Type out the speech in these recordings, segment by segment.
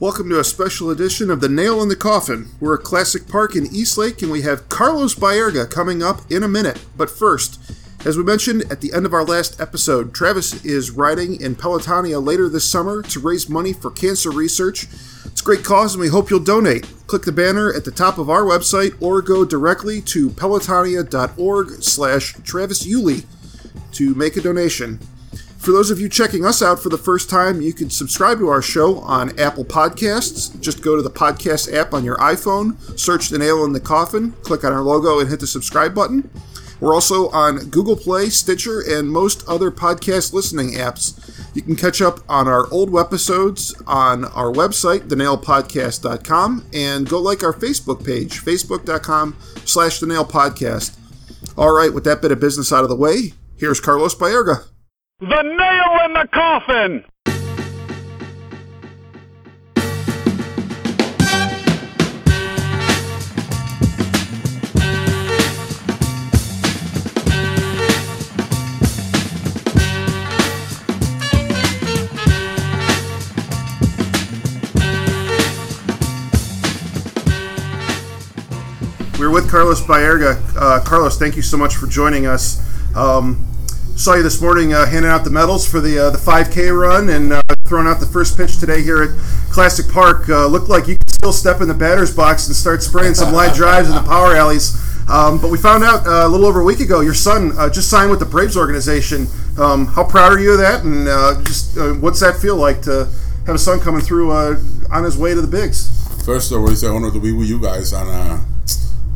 Welcome to a special edition of The Nail in the Coffin. We're at Classic Park in Eastlake and we have Carlos Baerga coming up in a minute. But first, as we mentioned at the end of our last episode, Travis is riding in Pelotonia later this summer to raise money for cancer research. It's a great cause and we hope you'll donate. Click the banner at the top of our website or go directly to pelotonia.org slash Travis to make a donation. For those of you checking us out for the first time, you can subscribe to our show on Apple Podcasts. Just go to the podcast app on your iPhone, search The Nail in the Coffin, click on our logo, and hit the subscribe button. We're also on Google Play, Stitcher, and most other podcast listening apps. You can catch up on our old episodes on our website, thenailpodcast.com, and go like our Facebook page, facebook.com slash thenailpodcast. All right, with that bit of business out of the way, here's Carlos Baerga. The nail in the coffin! We're with Carlos Baerga. Uh, Carlos, thank you so much for joining us. Um, saw you this morning uh, handing out the medals for the uh, the 5K run and uh, throwing out the first pitch today here at Classic Park. Uh, looked like you could still step in the batter's box and start spraying some light drives in the power alleys. Um, but we found out uh, a little over a week ago your son uh, just signed with the Braves organization. Um, how proud are you of that? And just what's that feel like to have a son coming through on his way to the bigs? First of all, it's an honor to be with you guys and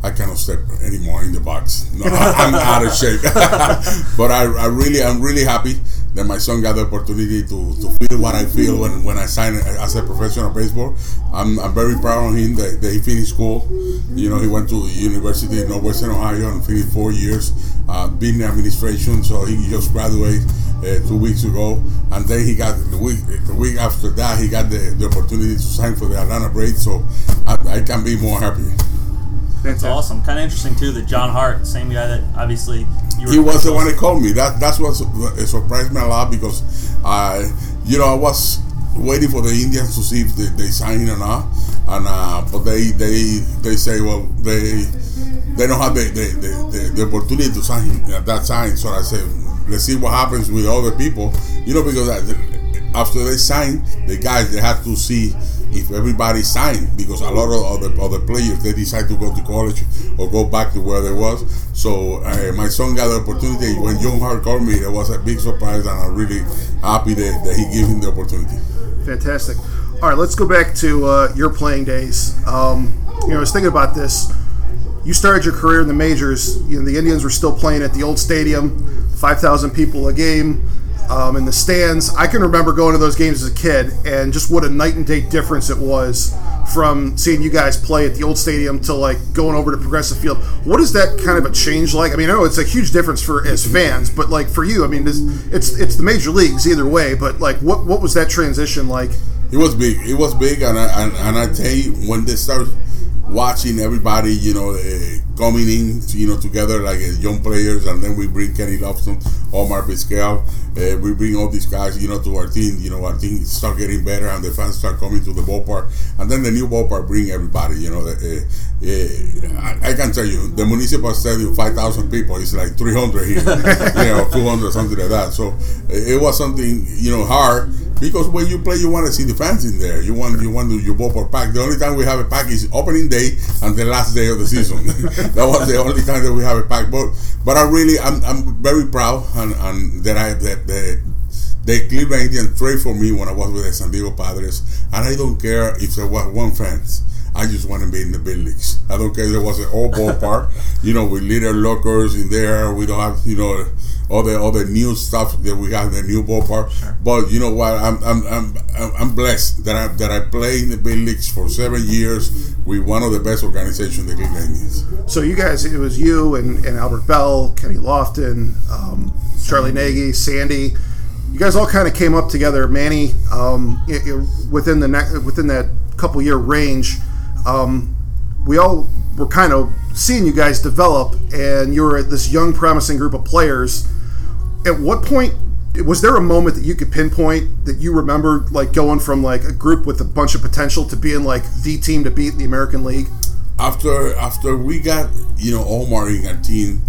I cannot step anymore in the box. No, I'm out of shape. but I, I, really, I'm really happy that my son got the opportunity to, to feel what I feel when, when I sign as a professional baseball. I'm, I'm very proud of him that, that he finished school. You know, he went to the University of Northwestern Ohio and finished four years, uh, being in administration. So he just graduated uh, two weeks ago, and then he got the week the week after that he got the, the opportunity to sign for the Atlanta Braves. So I, I can be more happy. That's awesome. Kind of interesting too that John Hart, same guy that obviously you he was the one that called me. That that's what surprised me a lot because I, you know, I was waiting for the Indians to see if they, they sign or not, and uh, but they they they say well they they don't have the the, the, the opportunity to sign him at that time. So I said let's see what happens with other people, you know, because after they sign the guys, they have to see if everybody signed because a lot of other other players they decide to go to college or go back to where they was. So uh, my son got the opportunity when John Hart called me. It was a big surprise, and I'm really happy that, that he gave him the opportunity. Fantastic. All right, let's go back to uh, your playing days. Um, you know, I was thinking about this. You started your career in the majors. You know, the Indians were still playing at the old stadium, five thousand people a game um, in the stands. I can remember going to those games as a kid and just what a night and day difference it was from seeing you guys play at the old stadium to like going over to Progressive Field. What is that kind of a change like? I mean, I know it's a huge difference for as fans, but like for you, I mean, it's it's, it's the major leagues either way. But like, what what was that transition like? It was big. It was big, and I, and, and I tell you when they started watching everybody, you know, uh, coming in, you know, together like uh, young players, and then we bring Kenny Lofton, Omar Vizquel, uh, we bring all these guys, you know, to our team. You know, our team start getting better, and the fans start coming to the ballpark, and then the new ballpark bring everybody. You know, I, I, can tell you, the municipal stadium, five thousand people, it's like three hundred here, you know, two hundred, something like that. So it was something, you know, hard because when you play, you want to see the fans in there. You want you want to, you your ballpark pack. The only time we have a pack is opening day and the last day of the season. that was the only time that we have a pack. But but I really I'm, I'm very proud and, and that I that the the Cleveland Indians trade for me when I was with the San Diego Padres, and I don't care if there was one fans. I just want to be in the big leagues. I don't care if it was an old ballpark, you know, with little lockers in there. We don't have, you know, all the all the new stuff that we have in the new ballpark. Sure. But you know what? I'm I'm I'm I'm blessed that I that I play in the big leagues for seven years with one of the best organizations the Cleveland Indians. So you guys, it was you and, and Albert Belle, Kenny Lofton, um, Charlie Nagy, Sandy. You guys all kind of came up together. Manny, um, it, it, within the ne- within that couple year range, um, we all were kind of seeing you guys develop, and you were this young, promising group of players at what point was there a moment that you could pinpoint that you remember like going from like a group with a bunch of potential to being like the team to beat in the American League? After after we got you know Omar in our team,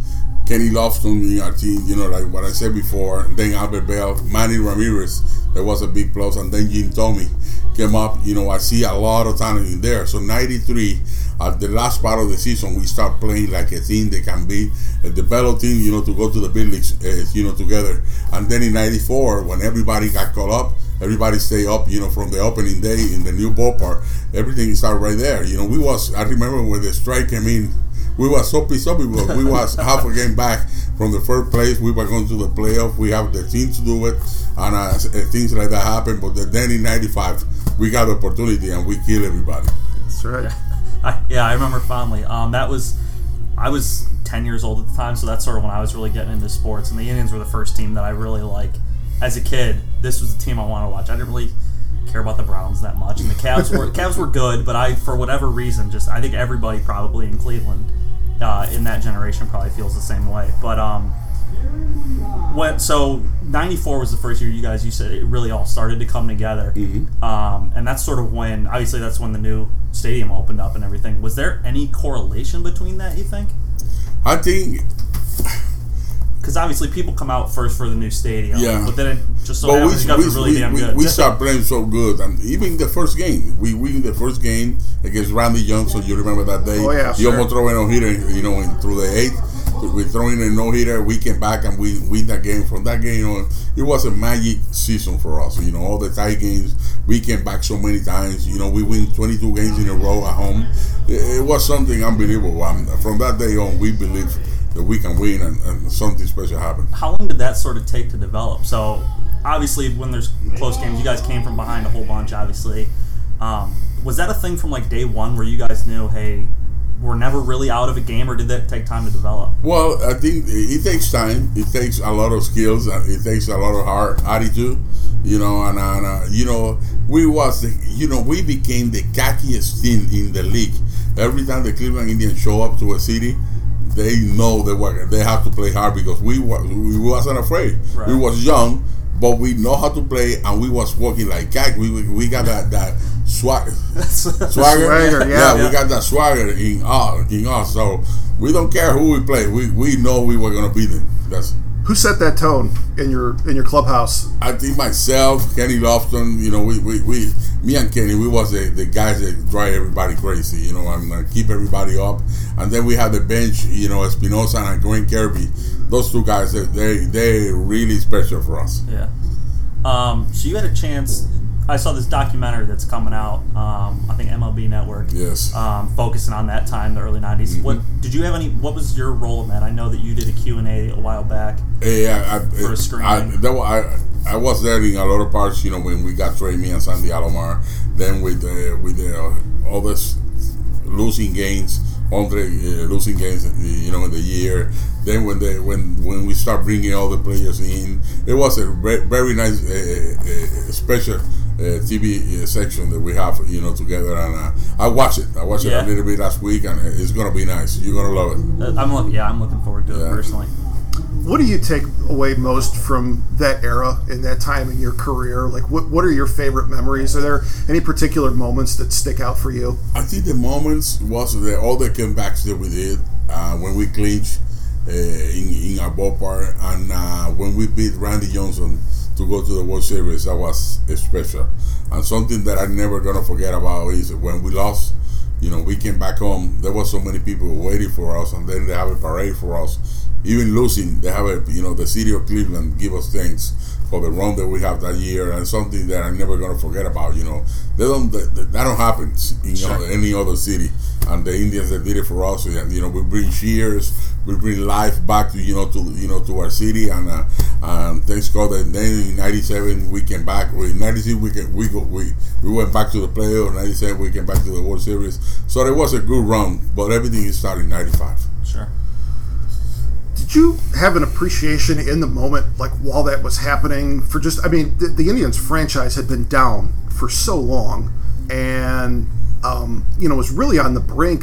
Kenny Lofton in our team, you know like what I said before, then Albert Belle, Manny Ramirez, that was a big plus, and then Jim Thome came up. You know I see a lot of talent in there. So '93 at the last part of the season, we start playing like a team that can be a team, you know, to go to the big leagues, uh, you know, together. And then in '94, when everybody got caught up, everybody stay up, you know, from the opening day in the new ballpark, everything started right there. You know, we was, I remember when the strike came in, we was so pissed off we was half a game back from the first place. We were going to the playoff. We have the team to do it, and uh, things like that happened. But then in '95, we got the opportunity and we killed everybody. That's right. I, yeah, I remember fondly. Um, that was, I was 10 years old at the time, so that's sort of when I was really getting into sports. And the Indians were the first team that I really like. As a kid, this was the team I wanted to watch. I didn't really care about the Browns that much, and the Cavs were Cavs were good, but I, for whatever reason, just I think everybody probably in Cleveland, uh, in that generation, probably feels the same way. But um, what so 94 was the first year you guys you said it really all started to come together Mm-hmm. um, and that's sort of when obviously that's when the new stadium opened up and everything was there any correlation between that you think I think because obviously people come out first for the new stadium Yeah. but then it just so But happens you guys were really we, damn we, good we start playing so good, and even the first game, we win the first game against Randy Johnson. You remember that day? Oh, yeah, He sure. almost threw a no hitter, you know, in, through the eighth. We throwing a no hitter. We came back and we win that game. From that game on, it was a magic season for us. You know, all the tie games, we came back so many times. You know, we win 22 games in a row at home. It, it was something unbelievable. From that day on, we believe that we can win and, and something special happen. how long did that sort of take to develop so obviously when there's close games you guys came from behind a whole bunch obviously um, was that a thing from like day one where you guys knew hey we're never really out of a game or did that take time to develop Well, I think it takes time. It takes a lot of skills. It takes a lot of hard attitude. You know, and, and uh, you know, we was the, you know we became the cockiest team in the league. Every time the Cleveland Indians show up to a city, they know they were they have to play hard because we wa- we wasn't afraid. Right. We was young, but we know how to play, and we was working like cock. We we, we got that that swag swagger. Swagger, yeah. we got that swagger in us, in us. So we don't care who we play. We we know we were gonna beat them. That's Who set that tone in your in your clubhouse? I think myself, Kenny Lofton. You know, we we, we me and Kenny, we was the, the guys that drive everybody crazy. You know, and uh, keep everybody up. And then we have the bench. You know, Espinoza and Green Kirby. Those two guys, they they they really special for us. Yeah. Um, so you had a chance. I saw this documentary that's coming out. Um, I think MLB Network. Yes. Um, focusing on that time, the early '90s. Mm-hmm. What did you have any? What was your role in that? I know that you did a Q and A a while back. Yeah, I, For a screening. I, that, I, I was there in a lot of parts. You know, when we got Trey, me and Sandy Alomar. Then with the with the uh, others losing games, Andre uh, losing games. uh, You know, in the year. Then when they when when we start bringing all the players in, it was a ve- very nice uh, uh, special. Uh, TV uh, section that we have, you know, together, and uh, I watch it. I watched Yeah. it a little bit last week, and it's gonna be nice. You're gonna love it. Uh, I'm looking. Yeah, I'm looking forward to it personally. What do you take away most from that era and that time in your career? Like, what what are your favorite memories? Are there any particular moments that stick out for you? I think the moments was the, all the comebacks that we did uh, when we clinched uh, in, in our ballpark and uh, when we beat Randy Johnson to go to the World Series. That was special. And something that I'm never gonna forget about is when we lost. You know, we came back home. There was so many people waiting for us, and then they have a parade for us. Even losing, they have a you know the city of Cleveland give us thanks for the run that we have that year, and something that I'm never gonna forget about. You know, they don't that, that don't happen in Sure. any other city, and the Indians that did it for us, and you know we bring cheers, we bring life back to you know to you know to our city, and uh, and thanks God that then in '97 we came back. In '96 we can, we go we we went back to the playoff. '97 we came back to the World Series, so it was a good run, but everything is started in '95. Sure. Did you have an appreciation in the moment, like while that was happening, for just? I mean, the, the Indians franchise had been down for so long, and um, you know was really on the brink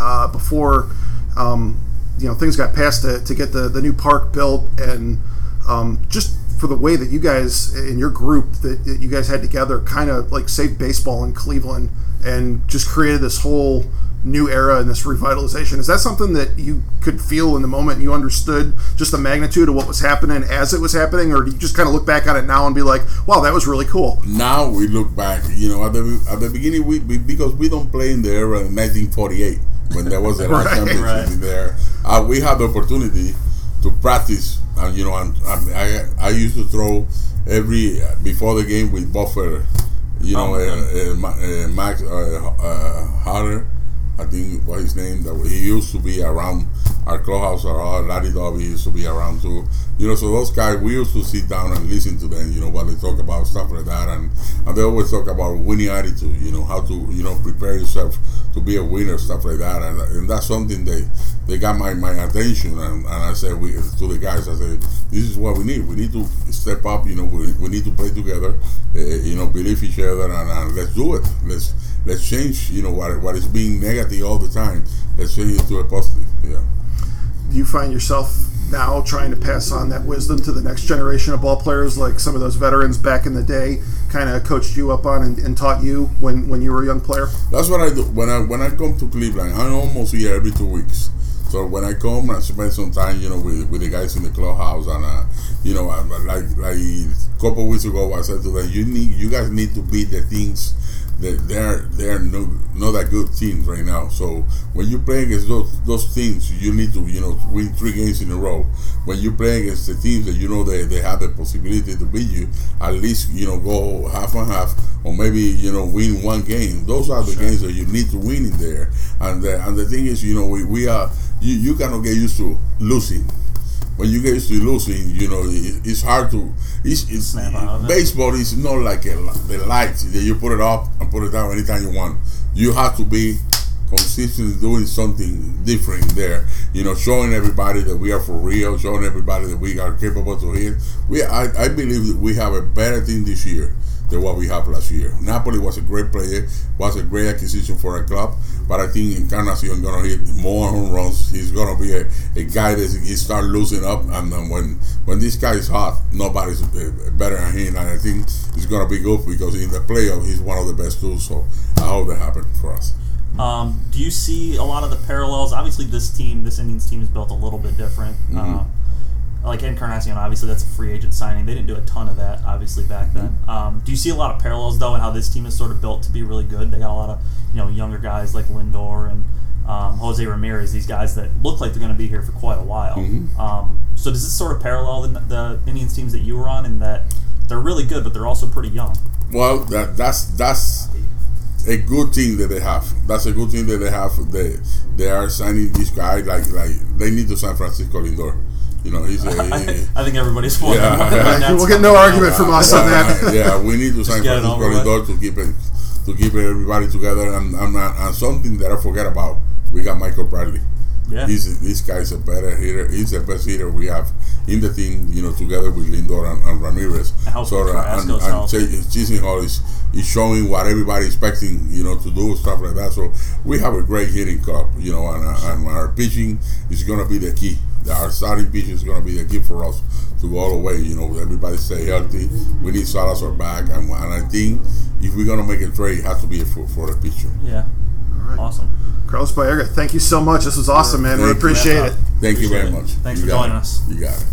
uh, before um, you know things got passed to, to get the, the new park built, and um, just for the way that you guys in your group that, that you guys had together kind of like saved baseball in Cleveland and just created this whole new era and this revitalization. Is that something that you could feel in the moment? You understood just the magnitude of what was happening as it was happening, or do you just kind of look back on it now and be like, "Wow, that was really cool"? Now we look back, you know, at the at the beginning, we, we because we don't play in the era of 1948 when there was a Right. championship Right. in there. Uh, we had the opportunity to practice, and you know, and, and I I used to throw every before the game with Buffer, you know, Oh, uh, uh, uh, Max uh, uh, Harder. I think what his name that he used to be around our clubhouse or our Larry Doby used to be around too. You know, so those guys we used to sit down and listen to them, you know, what they talk about, stuff like that and, and they always talk about winning attitude, you know, how to, you know, prepare yourself to be a winner, stuff like that. And, and that's something they they got my, my attention and, and I said we to the guys, I said, This is what we need. We need to step up, you know, we, we need to play together, uh, you know, believe each other and, and let's do it. Let's let's change, you know, what what is being negative all the time. Let's change it to a positive. Yeah. Do you find yourself now trying to pass on that wisdom to the next generation of ball players, like some of those veterans back in the day, kind of coached you up on and, and taught you when, when you were a young player? That's what I do when I when I come to Cleveland. I'm almost here every two weeks. So when I come, I spend some time, you know, with, with the guys in the clubhouse, and uh, you know, I, like like a couple weeks ago, I said to them, you need, you guys need to beat the things that they're they're no not that good teams right now. So when you play against those those teams, you need to you know win three games in a row. When you play against the teams that you know they, they have the possibility to beat you, at least you know go half and half, or maybe you know win one game. Those are the games that you need to win in there. And the, and the thing is, you know, we, we are you you cannot get used to losing when you get used to losing, you know, it, it's hard to. It's, it's Snap out of it. baseball is not like a, the lights that you put it up and put it down anytime you want. You have to be consistently doing something different there. You know, showing everybody that we are for real, showing everybody that we are capable to hit. We, I, I believe that we have a better team this year than what we have last year. Napoli was a great player, was a great acquisition for our club, but I think Encarnacion gonna hit more home runs. He's gonna be a, a guy that he start losing up, and then when when this guy is hot, nobody's uh, better than him, and I think it's gonna be good because in the playoff he's one of the best too. So I hope that happens for us. Um, do you see a lot of the parallels? Obviously, this team, this Indians team, is built a little bit different. Mm-hmm. Um, like Encarnacion, obviously, that's a free agent signing. They didn't do a ton of that, obviously, back then. Mm-hmm. Um, do you see a lot of parallels though in how this team is sort of built to be really good? They got a lot of you know younger guys like Lindor and um, Jose Ramirez. These guys that look like they're going to be here for quite a while. Mm-hmm. Um, so does this sort of parallel the, the Indians teams that you were on in that they're really good, but they're also pretty young? Well, that that's that's a good thing that they have. That's a good thing that they have. They they are signing this guy like like they need to sign Francisco Lindor. You know, he's a, I think everybody's for Yeah. We'll get no argument from us on that. yeah, we need to sign Francisco. Lindor to keep it to keep everybody together. And and, and something that I forget about, we got Michael Brantley. Yeah. He's this guy's a better hitter. He's the best hitter we have in the team. You know, together with Lindor and, and Ramirez. So uh, and, and. Ch- Chisenhall is is showing what everybody expecting. You know, to do stuff like that. So we have a great hitting club. You know, and, uh, and our pitching is going to be the key. Our starting pitching is going to be a gift for us to go all the way. You know, everybody stay healthy. We need Salazar back, and, and I think if we're going to make a trade, it has to be for for the pitcher. Yeah. right. Awesome. Carlos Baerga, thank you so much. This was awesome, man. We Thank you. appreciate it. Thank you very it. much. Thanks You for joining it. us. You got it.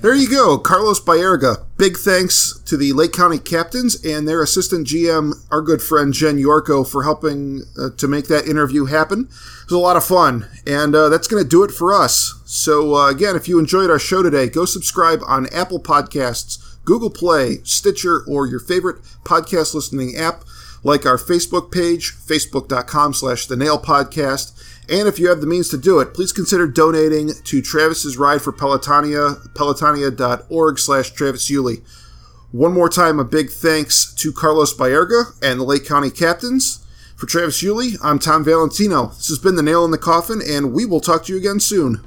There you go, Carlos Baerga. Big thanks to the Lake County captains and their assistant GM, our good friend Jen Yorko, for helping uh, to make that interview happen. It was a lot of fun, and uh, that's going to do it for us. So, uh, again, if you enjoyed our show today, go subscribe on Apple Podcasts, Google Play, Stitcher, or your favorite podcast listening app, like our Facebook page, facebook.com slash the nail podcast. And if you have the means to do it, please consider donating to Travis's Ride for Pelotonia, pelotonia.org slash Travis. One more time, a big thanks to Carlos Baerga and the Lake County captains. For Travis Yulee, I'm Tom Valentino. This has been The Nail in the Coffin, and we will talk to you again soon.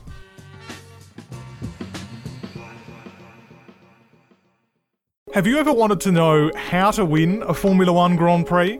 Have you ever wanted to know how to win a Formula One Grand Prix?